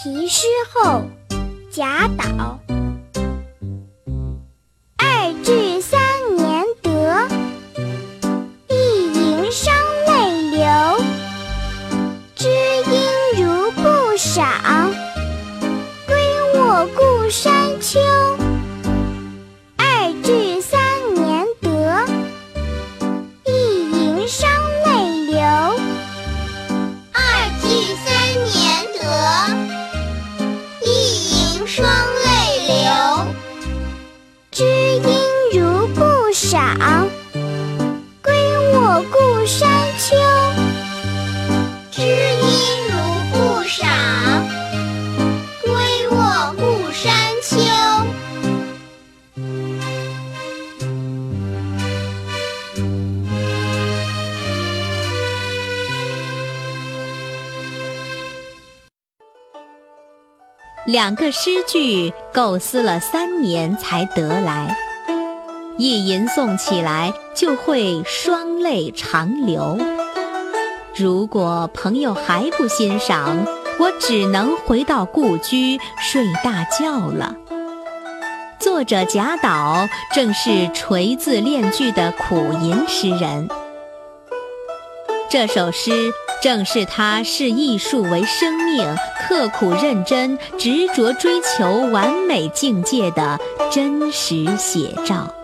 题诗后，贾岛。二至三年得，一吟伤泪流。知音如不赏，归卧故山丘。二至三知两个诗句构思了三年才得来，一吟诵起来就会双泪长流。如果朋友还不欣赏，我只能回到故居睡大觉了。作者贾岛正是锤字炼句的苦吟诗人，这首诗正是他视艺术为生命、刻苦认真、执着追求完美境界的真实写照。